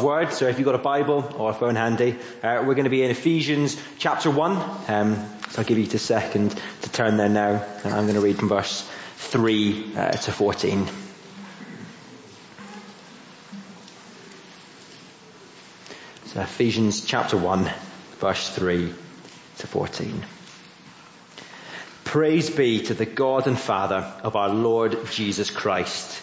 Word. So if you've got a Bible or a phone handy, uh, we're going to be in Ephesians chapter 1. Um, so I'll give you a second to turn there now. And I'm going to read from verse 3 uh, to 14. So Ephesians chapter 1, verse 3 to 14. Praise be to the God and Father of our Lord Jesus Christ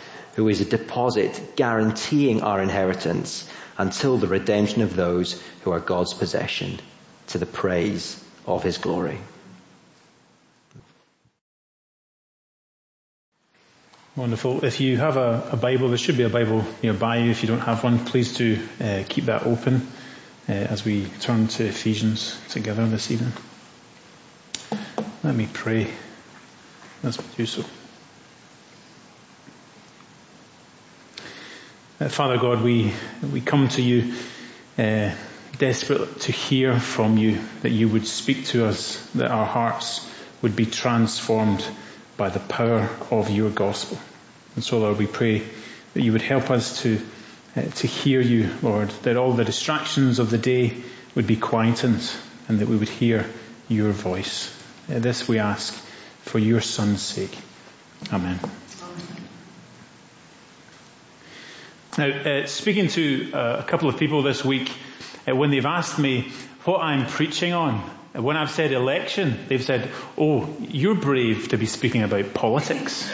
who is a deposit guaranteeing our inheritance until the redemption of those who are God's possession to the praise of his glory. Wonderful. If you have a, a, Bible, there should be a Bible nearby you. If you don't have one, please do uh, keep that open uh, as we turn to Ephesians together this evening. Let me pray. Let's do so. Father God, we, we come to you uh, desperate to hear from you, that you would speak to us, that our hearts would be transformed by the power of your gospel. And so, Lord, we pray that you would help us to, uh, to hear you, Lord, that all the distractions of the day would be quietened and that we would hear your voice. Uh, this we ask for your Son's sake. Amen. Now, uh, speaking to uh, a couple of people this week, uh, when they've asked me what I'm preaching on, uh, when I've said election, they've said, oh, you're brave to be speaking about politics.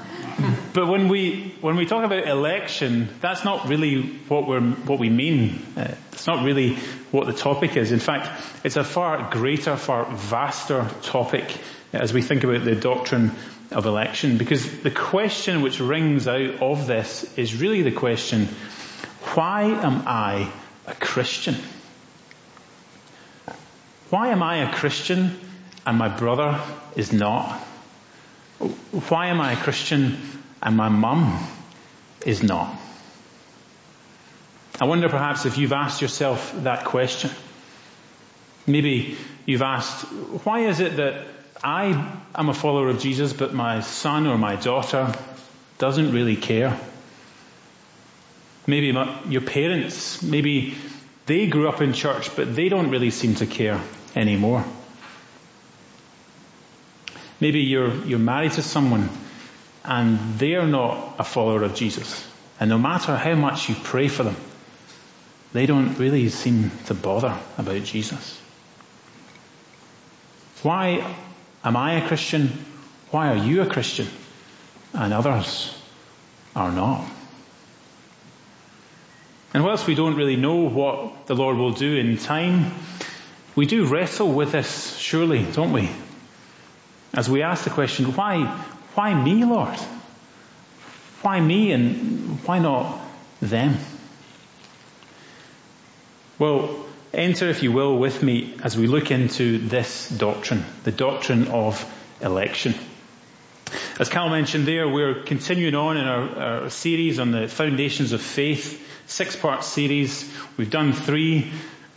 but when we, when we talk about election, that's not really what we're, what we mean. Uh, it's not really what the topic is. In fact, it's a far greater, far vaster topic as we think about the doctrine of election because the question which rings out of this is really the question, why am I a Christian? Why am I a Christian and my brother is not? Why am I a Christian and my mum is not? I wonder perhaps if you've asked yourself that question. Maybe you've asked, why is it that I am a follower of Jesus, but my son or my daughter doesn't really care. Maybe my, your parents, maybe they grew up in church, but they don't really seem to care anymore. Maybe you're, you're married to someone and they're not a follower of Jesus. And no matter how much you pray for them, they don't really seem to bother about Jesus. Why Am I a Christian? Why are you a Christian? And others are not. And whilst we don't really know what the Lord will do in time, we do wrestle with this, surely, don't we? As we ask the question, why, why me, Lord? Why me and why not them? Well, Enter, if you will, with me as we look into this doctrine, the doctrine of election. As Cal mentioned there, we're continuing on in our, our series on the foundations of faith, six part series. We've done three.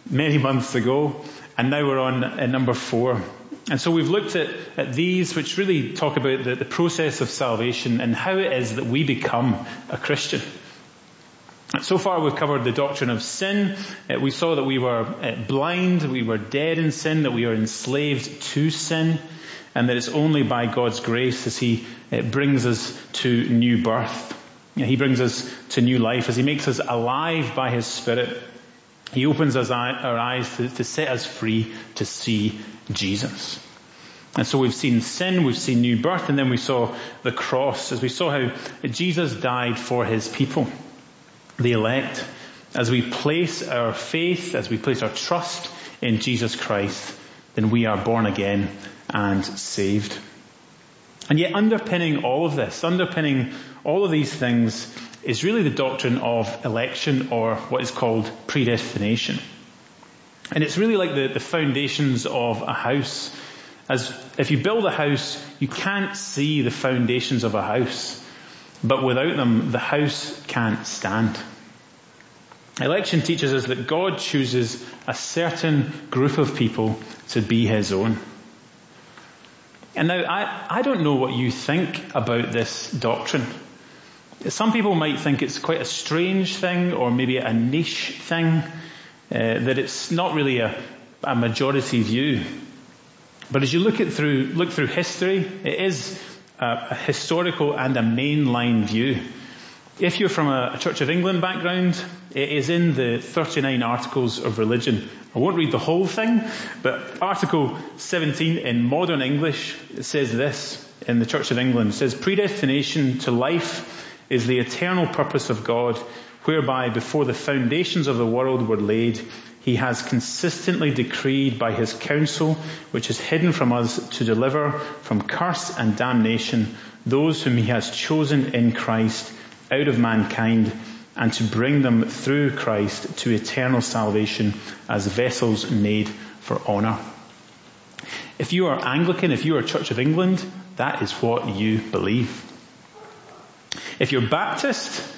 many months ago, and now we're on number four. And so we've looked at, at these which really talk about the, the process of salvation and how it is that we become a Christian. So far we've covered the doctrine of sin. Uh, we saw that we were uh, blind, we were dead in sin, that we are enslaved to sin, and that it's only by God's grace as He uh, brings us to new birth. He brings us to new life as He makes us alive by His Spirit. He opens our eyes to, to set us free to see Jesus. And so we've seen sin, we've seen new birth, and then we saw the cross as we saw how Jesus died for His people the elect, as we place our faith, as we place our trust in Jesus Christ, then we are born again and saved. And yet underpinning all of this, underpinning all of these things is really the doctrine of election or what is called predestination. And it's really like the, the foundations of a house. As if you build a house, you can't see the foundations of a house. But without them, the house can't stand. Election teaches us that God chooses a certain group of people to be His own. And now, I, I don't know what you think about this doctrine. Some people might think it's quite a strange thing or maybe a niche thing, uh, that it's not really a, a majority view. But as you look it through, look through history, it is a, historical and a mainline view. If you're from a, a Church of England background, it is in the 39 Articles of Religion. I won't read the whole thing, but Article 17 in modern English says this in the Church of England. It says, predestination to life is the eternal purpose of God, whereby before the foundations of the world were laid, he has consistently decreed by his counsel, which is hidden from us to deliver from curse and damnation those whom he has chosen in Christ out of mankind and to bring them through Christ to eternal salvation as vessels made for honour. If you are Anglican, if you are Church of England, that is what you believe. If you're Baptist,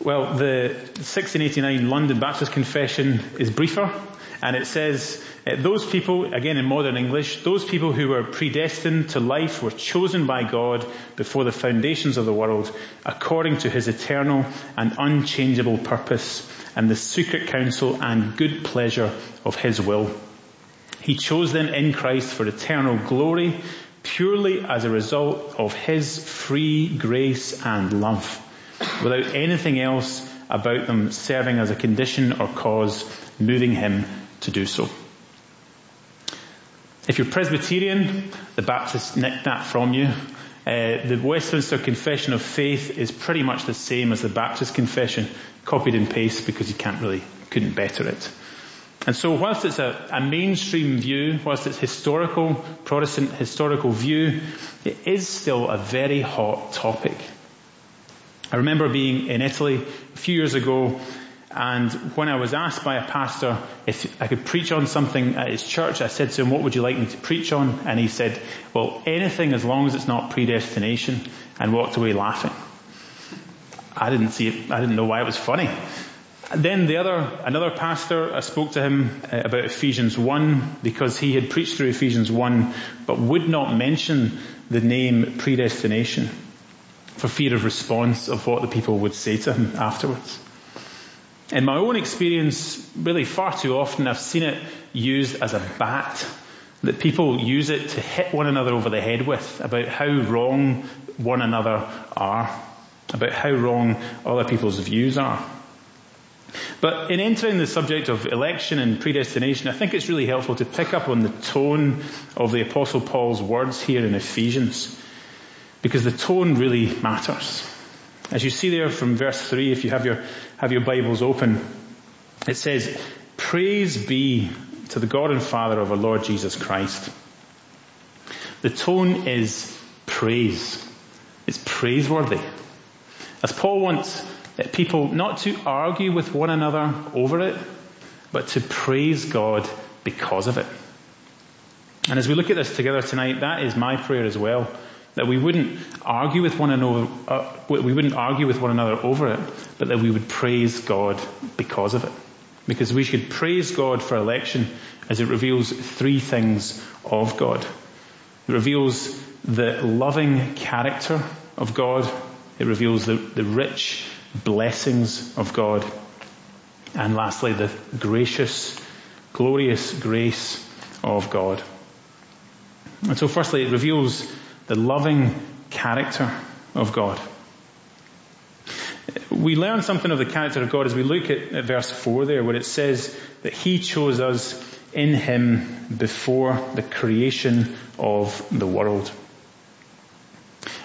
well, the 1689 London Baptist Confession is briefer, and it says, uh, those people, again in modern English, those people who were predestined to life were chosen by God before the foundations of the world, according to his eternal and unchangeable purpose and the secret counsel and good pleasure of his will. He chose them in Christ for eternal glory, purely as a result of his free grace and love, without anything else about them serving as a condition or cause moving him to do so. If you're Presbyterian, the Baptists nicked that from you. Uh, the Westminster Confession of Faith is pretty much the same as the Baptist Confession, copied and pasted because you can't really, couldn't better it. And so whilst it's a, a, mainstream view, whilst it's historical, Protestant historical view, it is still a very hot topic. I remember being in Italy a few years ago and when I was asked by a pastor if I could preach on something at his church, I said to him, what would you like me to preach on? And he said, well, anything as long as it's not predestination and walked away laughing. I didn't see it. I didn't know why it was funny. Then the other, another pastor, I spoke to him uh, about Ephesians 1 because he had preached through Ephesians 1 but would not mention the name predestination for fear of response of what the people would say to him afterwards. In my own experience, really far too often I've seen it used as a bat that people use it to hit one another over the head with about how wrong one another are, about how wrong other people's views are. But in entering the subject of election and predestination, I think it's really helpful to pick up on the tone of the apostle Paul's words here in Ephesians. Because the tone really matters. As you see there from verse 3, if you have your, have your Bibles open, it says, Praise be to the God and Father of our Lord Jesus Christ. The tone is praise. It's praiseworthy. As Paul wants eh, people not to argue with one another over it, but to praise God because of it. And as we look at this together tonight, that is my prayer as well that we wouldn't argue with one another, uh, we wouldn't argue with one another over it, but that we would praise God because of it. because we should praise God for election as it reveals three things of God. It reveals the loving character of God. It reveals the, the rich blessings of God. And lastly, the gracious, glorious grace of God. And so firstly, it reveals the loving character of God. We learn something of the character of God as we look at, at verse 4 there where it says that He chose us in Him before the creation of the world.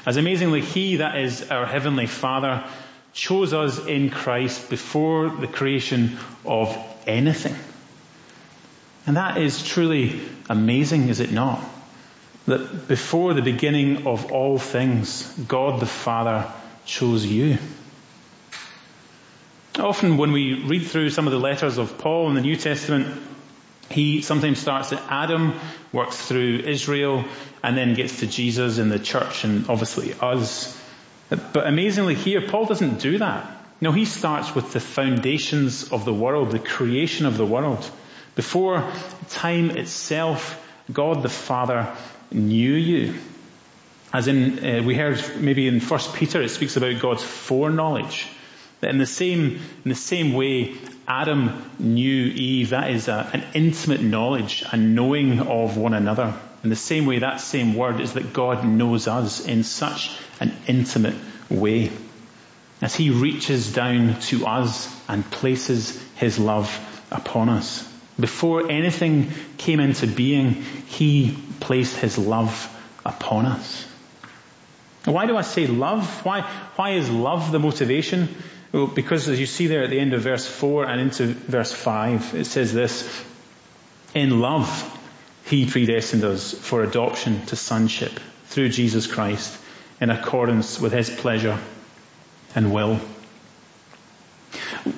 As amazingly, He, that is our Heavenly Father, chose us in Christ before the creation of anything. And that is truly amazing, is it not? That before the beginning of all things, God the Father chose you. Often when we read through some of the letters of Paul in the New Testament, he sometimes starts at Adam, works through Israel, and then gets to Jesus and the church and obviously us. But amazingly here, Paul doesn't do that. No, he starts with the foundations of the world, the creation of the world. Before time itself, God the Father knew you. As in, uh, we heard maybe in 1 Peter it speaks about God's foreknowledge. That in the same, in the same way Adam knew Eve, that is a, an intimate knowledge, a knowing of one another. In the same way, that same word is that God knows us in such an intimate way. As He reaches down to us and places His love upon us. Before anything came into being, He placed His love upon us. Why do I say love? Why, why is love the motivation? Well, because as you see there at the end of verse 4 and into verse 5, it says this, in love, he predestined us for adoption to sonship through Jesus Christ in accordance with his pleasure and will.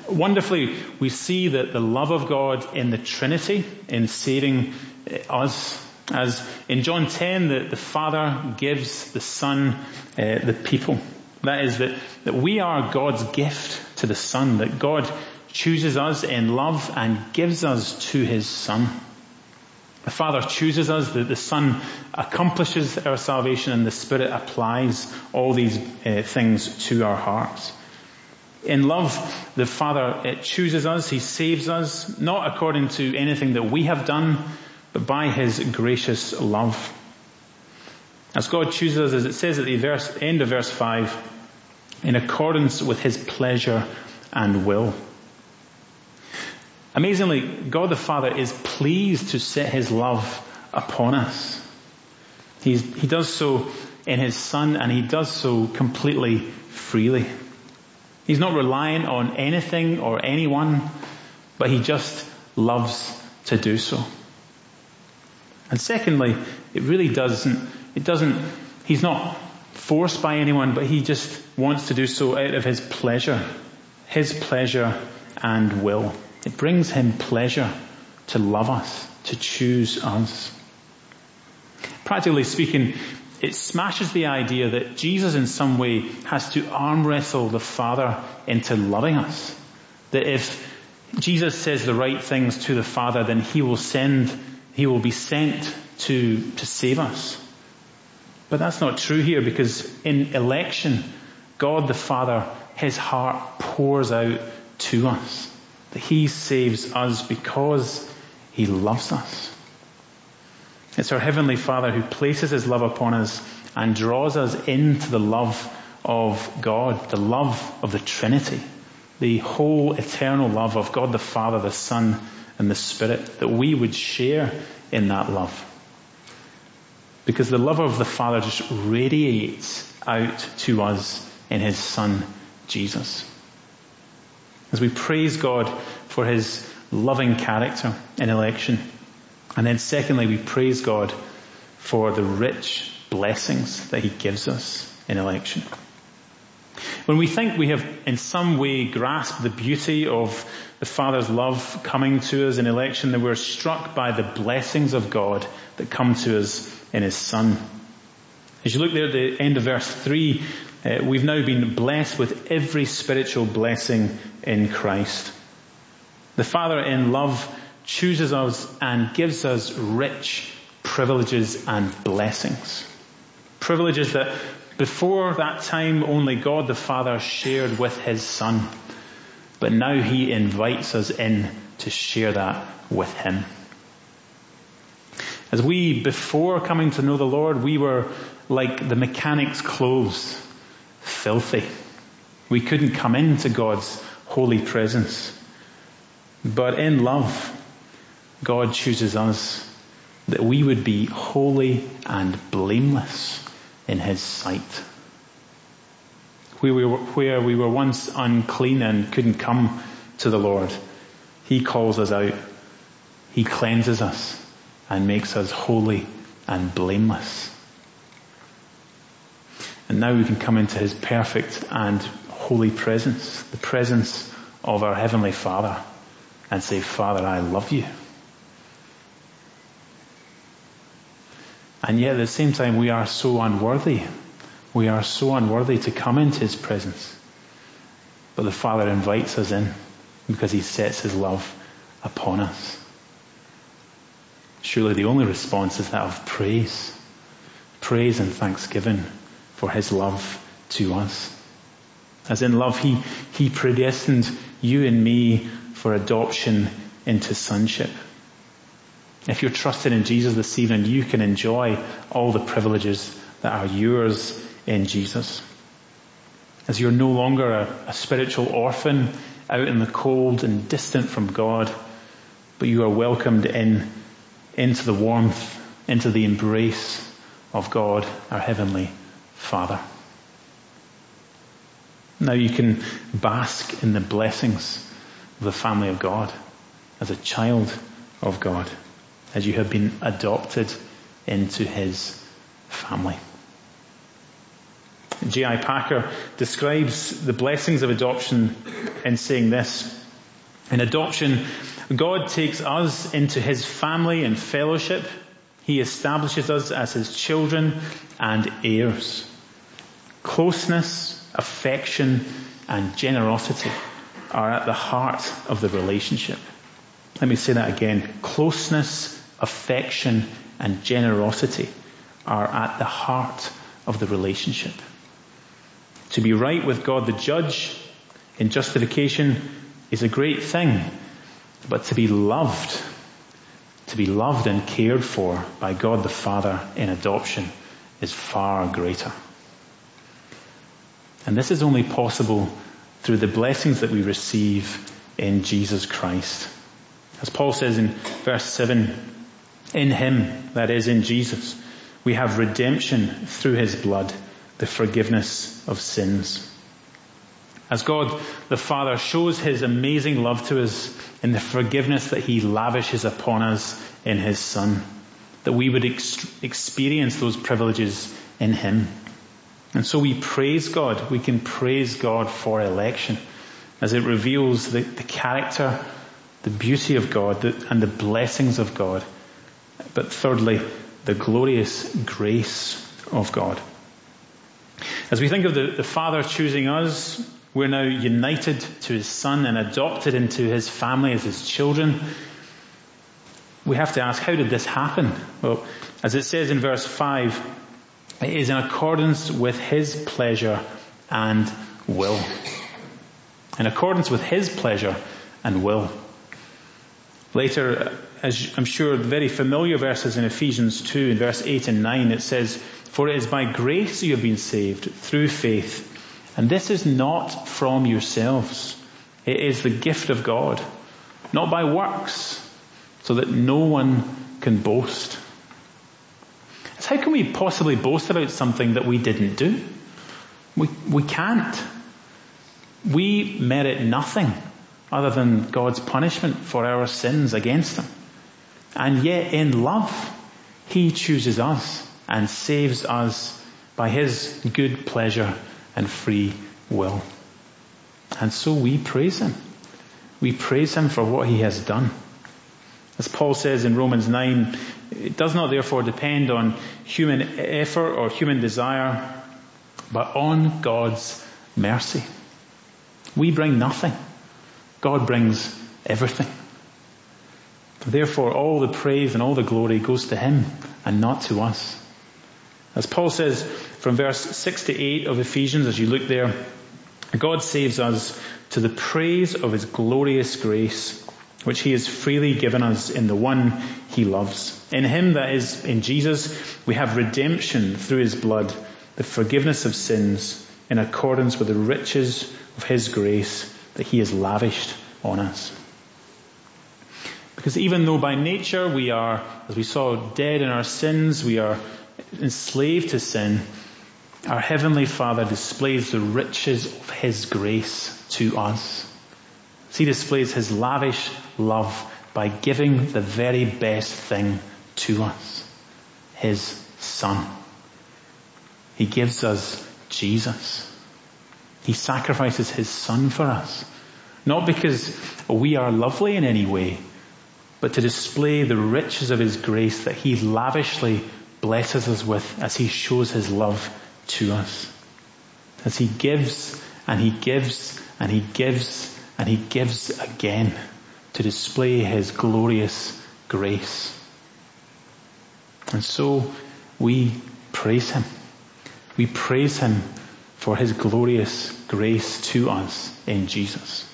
Wonderfully, we see that the love of God in the Trinity in saving us. As in John 10, the, the Father gives the Son uh, the people. That is that, that we are God's gift to the Son, that God chooses us in love and gives us to His Son. The Father chooses us, the, the Son accomplishes our salvation and the Spirit applies all these uh, things to our hearts. In love, the Father chooses us, He saves us, not according to anything that we have done, but by His gracious love. As God chooses us, as it says at the verse, end of verse 5, in accordance with his pleasure and will. Amazingly, God the Father is pleased to set his love upon us. He's, he does so in his Son and he does so completely freely. He's not reliant on anything or anyone, but he just loves to do so. And secondly, it really doesn't, it doesn't, he's not forced by anyone, but he just wants to do so out of his pleasure. His pleasure and will. It brings him pleasure to love us, to choose us. Practically speaking, it smashes the idea that Jesus in some way has to arm wrestle the Father into loving us. That if Jesus says the right things to the Father, then he will send, he will be sent to, to save us. But that's not true here because in election, God the Father, His heart pours out to us. That He saves us because He loves us. It's our Heavenly Father who places His love upon us and draws us into the love of God, the love of the Trinity, the whole eternal love of God the Father, the Son, and the Spirit, that we would share in that love. Because the love of the Father just radiates out to us in His Son, Jesus. As we praise God for His loving character in election. And then secondly, we praise God for the rich blessings that He gives us in election. When we think we have in some way grasped the beauty of the Father's love coming to us in election, then we're struck by the blessings of God that come to us in His Son. As you look there at the end of verse 3, uh, we've now been blessed with every spiritual blessing in Christ. The Father in love chooses us and gives us rich privileges and blessings. Privileges that before that time only God the Father shared with His Son. But now He invites us in to share that with Him. As we, before coming to know the Lord, we were like the mechanic's clothes, filthy. We couldn't come into God's holy presence. But in love, God chooses us that we would be holy and blameless in His sight. Where we, were, where we were once unclean and couldn't come to the Lord, He calls us out. He cleanses us and makes us holy and blameless. And now we can come into His perfect and holy presence, the presence of our Heavenly Father, and say, Father, I love you. And yet at the same time, we are so unworthy. We are so unworthy to come into His presence. But the Father invites us in because He sets His love upon us. Surely the only response is that of praise. Praise and thanksgiving for His love to us. As in love, He, He predestined you and me for adoption into sonship. If you're trusting in Jesus this evening, you can enjoy all the privileges that are yours in Jesus. As you're no longer a, a spiritual orphan out in the cold and distant from God, but you are welcomed in into the warmth, into the embrace of God, our Heavenly Father. Now you can bask in the blessings of the family of God as a child of God as you have been adopted into his family. J.I. Packer describes the blessings of adoption in saying this. In adoption, God takes us into his family and fellowship. He establishes us as his children and heirs. Closeness, affection, and generosity are at the heart of the relationship. Let me say that again. Closeness, affection, and generosity are at the heart of the relationship. To be right with God the judge in justification is a great thing, but to be loved, to be loved and cared for by God the Father in adoption is far greater. And this is only possible through the blessings that we receive in Jesus Christ. As Paul says in verse 7, in Him, that is in Jesus, we have redemption through His blood, the forgiveness of sins. As God the Father shows His amazing love to us in the forgiveness that He lavishes upon us in His Son, that we would ex- experience those privileges in Him. And so we praise God. We can praise God for election as it reveals the, the character, the beauty of God the, and the blessings of God but thirdly, the glorious grace of God. As we think of the, the Father choosing us, we're now united to His Son and adopted into His family as His children. We have to ask, how did this happen? Well, as it says in verse 5, it is in accordance with His pleasure and will. In accordance with His pleasure and will. Later, as I'm sure very familiar verses in Ephesians 2 in verse 8 and 9, it says, For it is by grace you have been saved through faith. And this is not from yourselves. It is the gift of God, not by works, so that no one can boast. So how can we possibly boast about something that we didn't do? We, we can't. We merit nothing other than God's punishment for our sins against Him. And yet in love, He chooses us and saves us by His good pleasure and free will. And so we praise Him. We praise Him for what He has done. As Paul says in Romans 9, it does not therefore depend on human effort or human desire, but on God's mercy. We bring nothing. God brings everything. Therefore, all the praise and all the glory goes to Him and not to us. As Paul says from verse 6 to 8 of Ephesians, as you look there, God saves us to the praise of His glorious grace, which He has freely given us in the one He loves. In Him, that is, in Jesus, we have redemption through His blood, the forgiveness of sins, in accordance with the riches of His grace that He has lavished on us. Because even though by nature we are, as we saw, dead in our sins, we are enslaved to sin, our Heavenly Father displays the riches of His grace to us. He displays His lavish love by giving the very best thing to us. His Son. He gives us Jesus. He sacrifices His Son for us. Not because we are lovely in any way, but to display the riches of His grace that He lavishly blesses us with as He shows His love to us. As He gives and He gives and He gives and He gives again to display His glorious grace. And so we praise Him. We praise Him for His glorious grace to us in Jesus.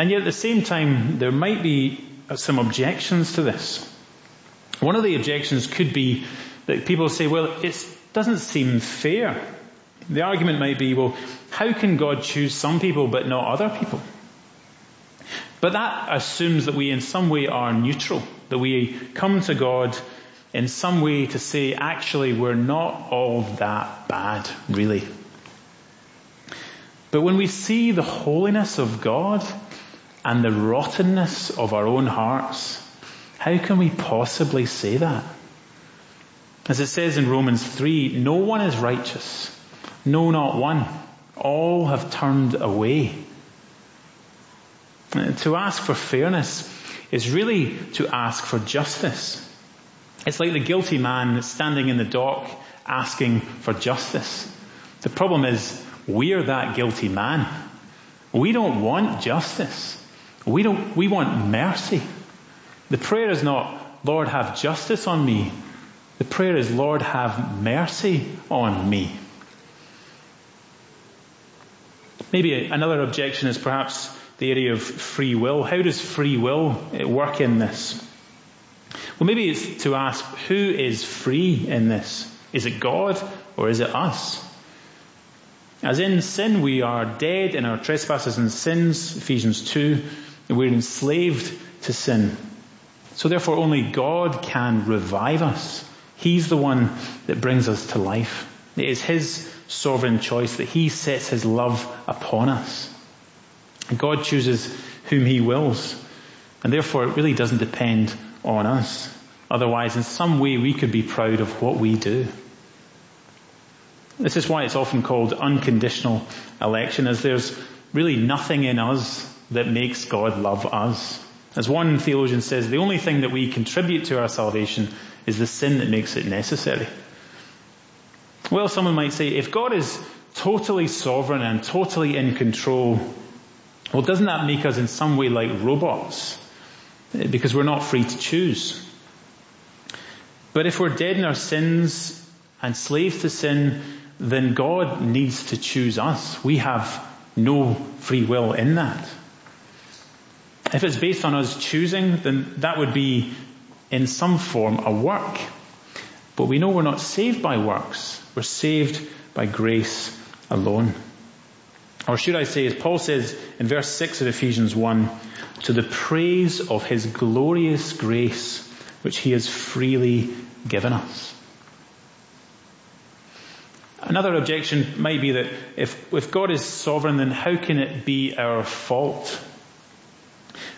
And yet at the same time, there might be some objections to this. One of the objections could be that people say, well, it doesn't seem fair. The argument might be, well, how can God choose some people but not other people? But that assumes that we in some way are neutral, that we come to God in some way to say, actually, we're not all that bad, really. But when we see the holiness of God, and the rottenness of our own hearts, how can we possibly say that? As it says in Romans 3, no one is righteous. No, not one. All have turned away. To ask for fairness is really to ask for justice. It's like the guilty man standing in the dock asking for justice. The problem is, we're that guilty man. We don't want justice. We don't, we want mercy. The prayer is not, Lord, have justice on me. The prayer is, Lord, have mercy on me. Maybe another objection is perhaps the area of free will. How does free will eh, work in this? Well, maybe it's to ask, who is free in this? Is it God or is it us? As in sin, we are dead in our trespasses and sins, Ephesians 2. We're enslaved to sin. So therefore only God can revive us. He's the one that brings us to life. It is His sovereign choice that He sets His love upon us. God chooses whom He wills. And therefore it really doesn't depend on us. Otherwise, in some way, we could be proud of what we do. This is why it's often called unconditional election, as there's really nothing in us that makes God love us. As one theologian says, the only thing that we contribute to our salvation is the sin that makes it necessary. Well, someone might say, if God is totally sovereign and totally in control, well, doesn't that make us in some way like robots? Because we're not free to choose. But if we're dead in our sins and slaves to sin, then God needs to choose us. We have no free will in that. If it's based on us choosing, then that would be in some form a work. But we know we're not saved by works. We're saved by grace alone. Or should I say, as Paul says in verse 6 of Ephesians 1, to the praise of his glorious grace, which he has freely given us. Another objection might be that if, if God is sovereign, then how can it be our fault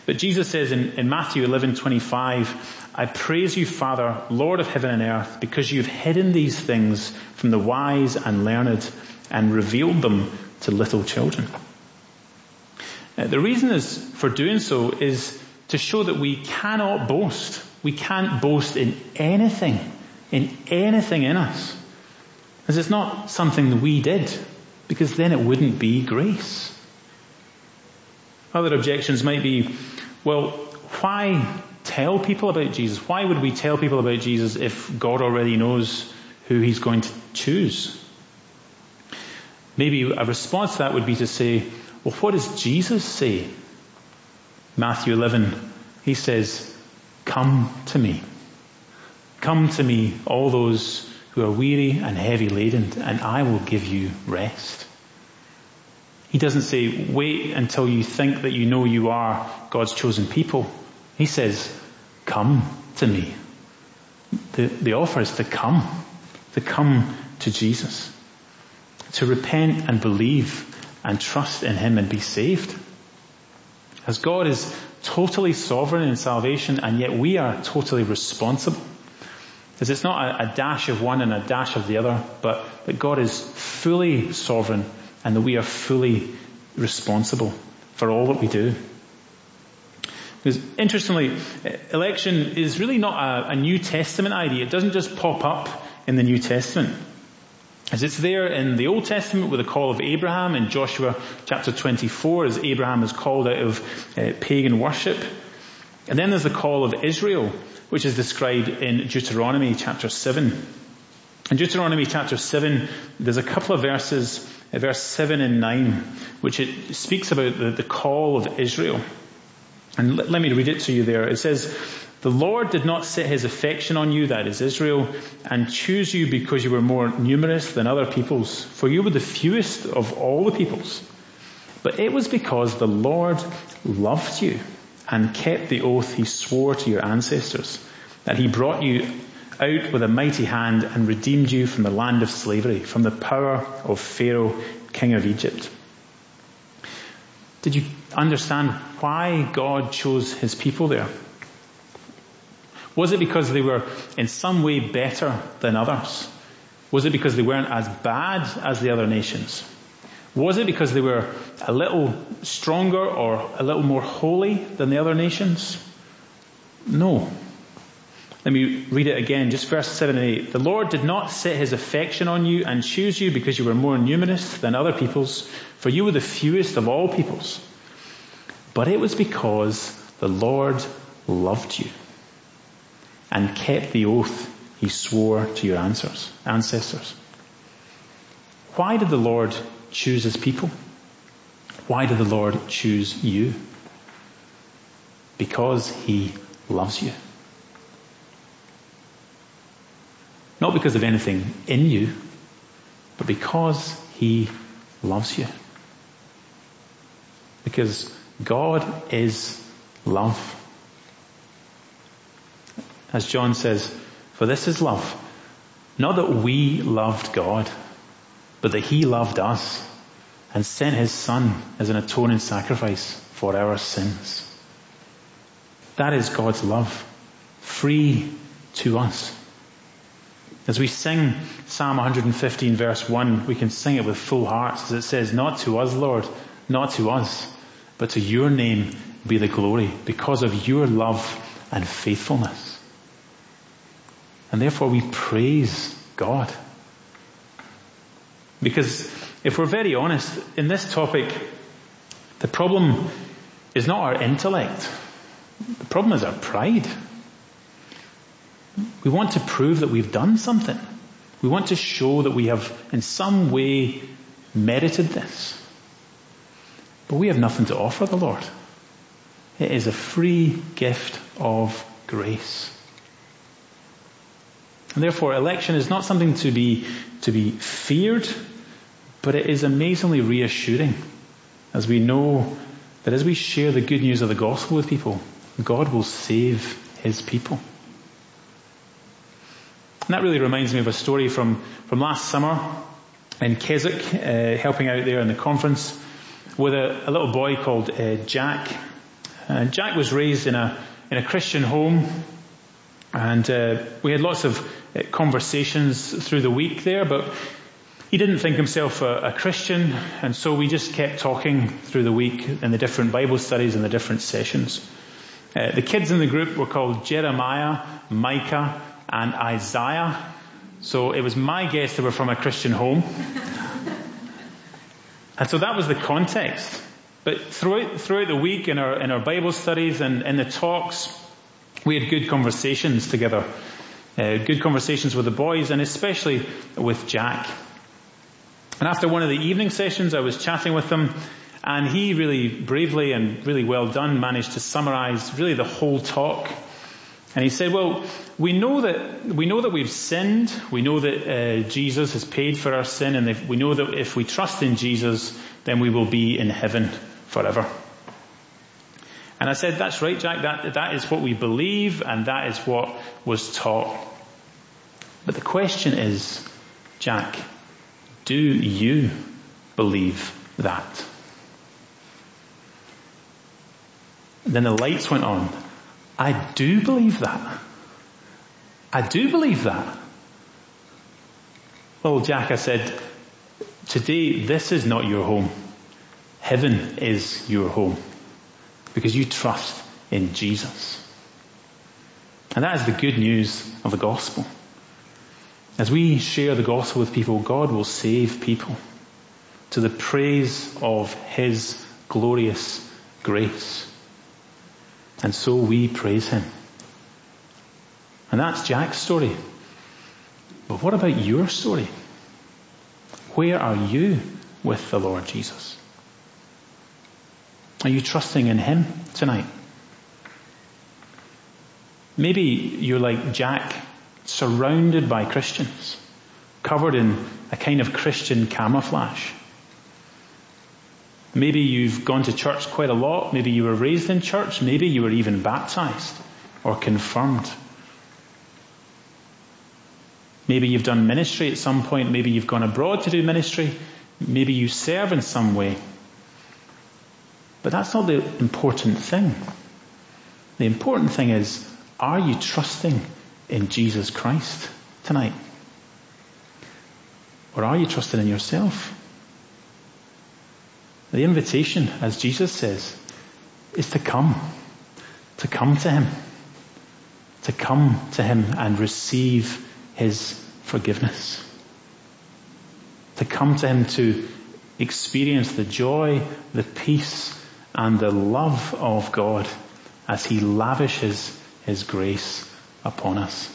but Jesus says in, in Matthew 11:25, "I praise you, Father, Lord of heaven and earth, because you've hidden these things from the wise and learned and revealed them to little children." Uh, the reason is for doing so is to show that we cannot boast. We can't boast in anything, in anything in us. As it's not something that we did, because then it wouldn't be grace. Other objections might be, well, why tell people about Jesus? Why would we tell people about Jesus if God already knows who he's going to choose? Maybe a response to that would be to say, well, what does Jesus say? Matthew 11, he says, come to me. Come to me, all those who are weary and heavy laden, and I will give you rest. He doesn't say, wait until you think that you know you are God's chosen people. He says, come to me. The, the offer is to come, to come to Jesus, to repent and believe and trust in Him and be saved. As God is totally sovereign in salvation and yet we are totally responsible. Because it's not a, a, dash of one and a dash of the other, but that God is fully sovereign and that we are fully responsible for all that we do. Because interestingly, election is really not a, a New Testament idea. It doesn't just pop up in the New Testament. As it's there in the Old Testament with the call of Abraham in Joshua chapter 24 as Abraham is called out of uh, pagan worship. And then there's the call of Israel, which is described in Deuteronomy chapter 7. In Deuteronomy chapter 7, there's a couple of verses, verse 7 and 9, which it speaks about the, the call of Israel. And let, let me read it to you there. It says, the Lord did not set his affection on you, that is Israel, and choose you because you were more numerous than other peoples, for you were the fewest of all the peoples. But it was because the Lord loved you and kept the oath he swore to your ancestors, that he brought you out with a mighty hand and redeemed you from the land of slavery, from the power of Pharaoh, king of Egypt. Did you understand why God chose his people there? Was it because they were in some way better than others? Was it because they weren't as bad as the other nations? Was it because they were a little stronger or a little more holy than the other nations? No. Let me read it again, just verse 7 and 8. The Lord did not set his affection on you and choose you because you were more numerous than other peoples, for you were the fewest of all peoples. But it was because the Lord loved you and kept the oath he swore to your ancestors. Why did the Lord choose his people? Why did the Lord choose you? Because he loves you. Not because of anything in you, but because he loves you. Because God is love. As John says, for this is love. Not that we loved God, but that He loved us and sent His Son as an atoning sacrifice for our sins. That is God's love, free to us. As we sing Psalm 115 verse 1, we can sing it with full hearts as it says, not to us, Lord, not to us, but to your name be the glory because of your love and faithfulness. And therefore we praise God. Because if we're very honest, in this topic, the problem is not our intellect. The problem is our pride. We want to prove that we've done something. We want to show that we have in some way merited this. But we have nothing to offer the Lord. It is a free gift of grace. And therefore, election is not something to be, to be feared, but it is amazingly reassuring as we know that as we share the good news of the gospel with people, God will save his people. And that really reminds me of a story from, from last summer in Keswick, uh, helping out there in the conference with a, a little boy called uh, Jack. Jack was raised in a, in a Christian home and uh, we had lots of uh, conversations through the week there, but he didn't think himself a, a, Christian, and so we just kept talking through the week in the different Bible studies and the different sessions. Uh, the kids in the group were called Jeremiah, Micah, and Isaiah. So it was my guess they were from a Christian home. and so that was the context. But throughout, throughout the week in our, in our Bible studies and in the talks, we had good conversations together. Uh, good conversations with the boys and especially with Jack. And after one of the evening sessions, I was chatting with him and he really bravely and really well done managed to summarize really the whole talk. And he said, well, we know that, we know that we've sinned. We know that uh, Jesus has paid for our sin and we know that if we trust in Jesus, then we will be in heaven forever. And I said, that's right, Jack, that, that is what we believe and that is what was taught. But the question is, Jack, do you believe that? then the lights went on. I do believe that. I do believe that. Well, Jack, I said, today this is not your home. Heaven is your home because you trust in Jesus. And that is the good news of the gospel. As we share the gospel with people, God will save people to the praise of His glorious grace. And so we praise Him. And that's Jack's story. But what about your story? Where are you with the Lord Jesus? Are you trusting in Him tonight? Maybe you're like Jack, surrounded by Christians, covered in a kind of Christian camouflage. Maybe you've gone to church quite a lot. Maybe you were raised in church. Maybe you were even baptized or confirmed. Maybe you've done ministry at some point. Maybe you've gone abroad to do ministry. Maybe you serve in some way. But that's not the important thing. The important thing is, are you trusting in Jesus Christ tonight? Or are you trusting in yourself? The invitation, as Jesus says, is to come. To come to Him. To come to Him and receive His forgiveness. To come to Him to experience the joy, the peace, and the love of God as He lavishes His grace upon us.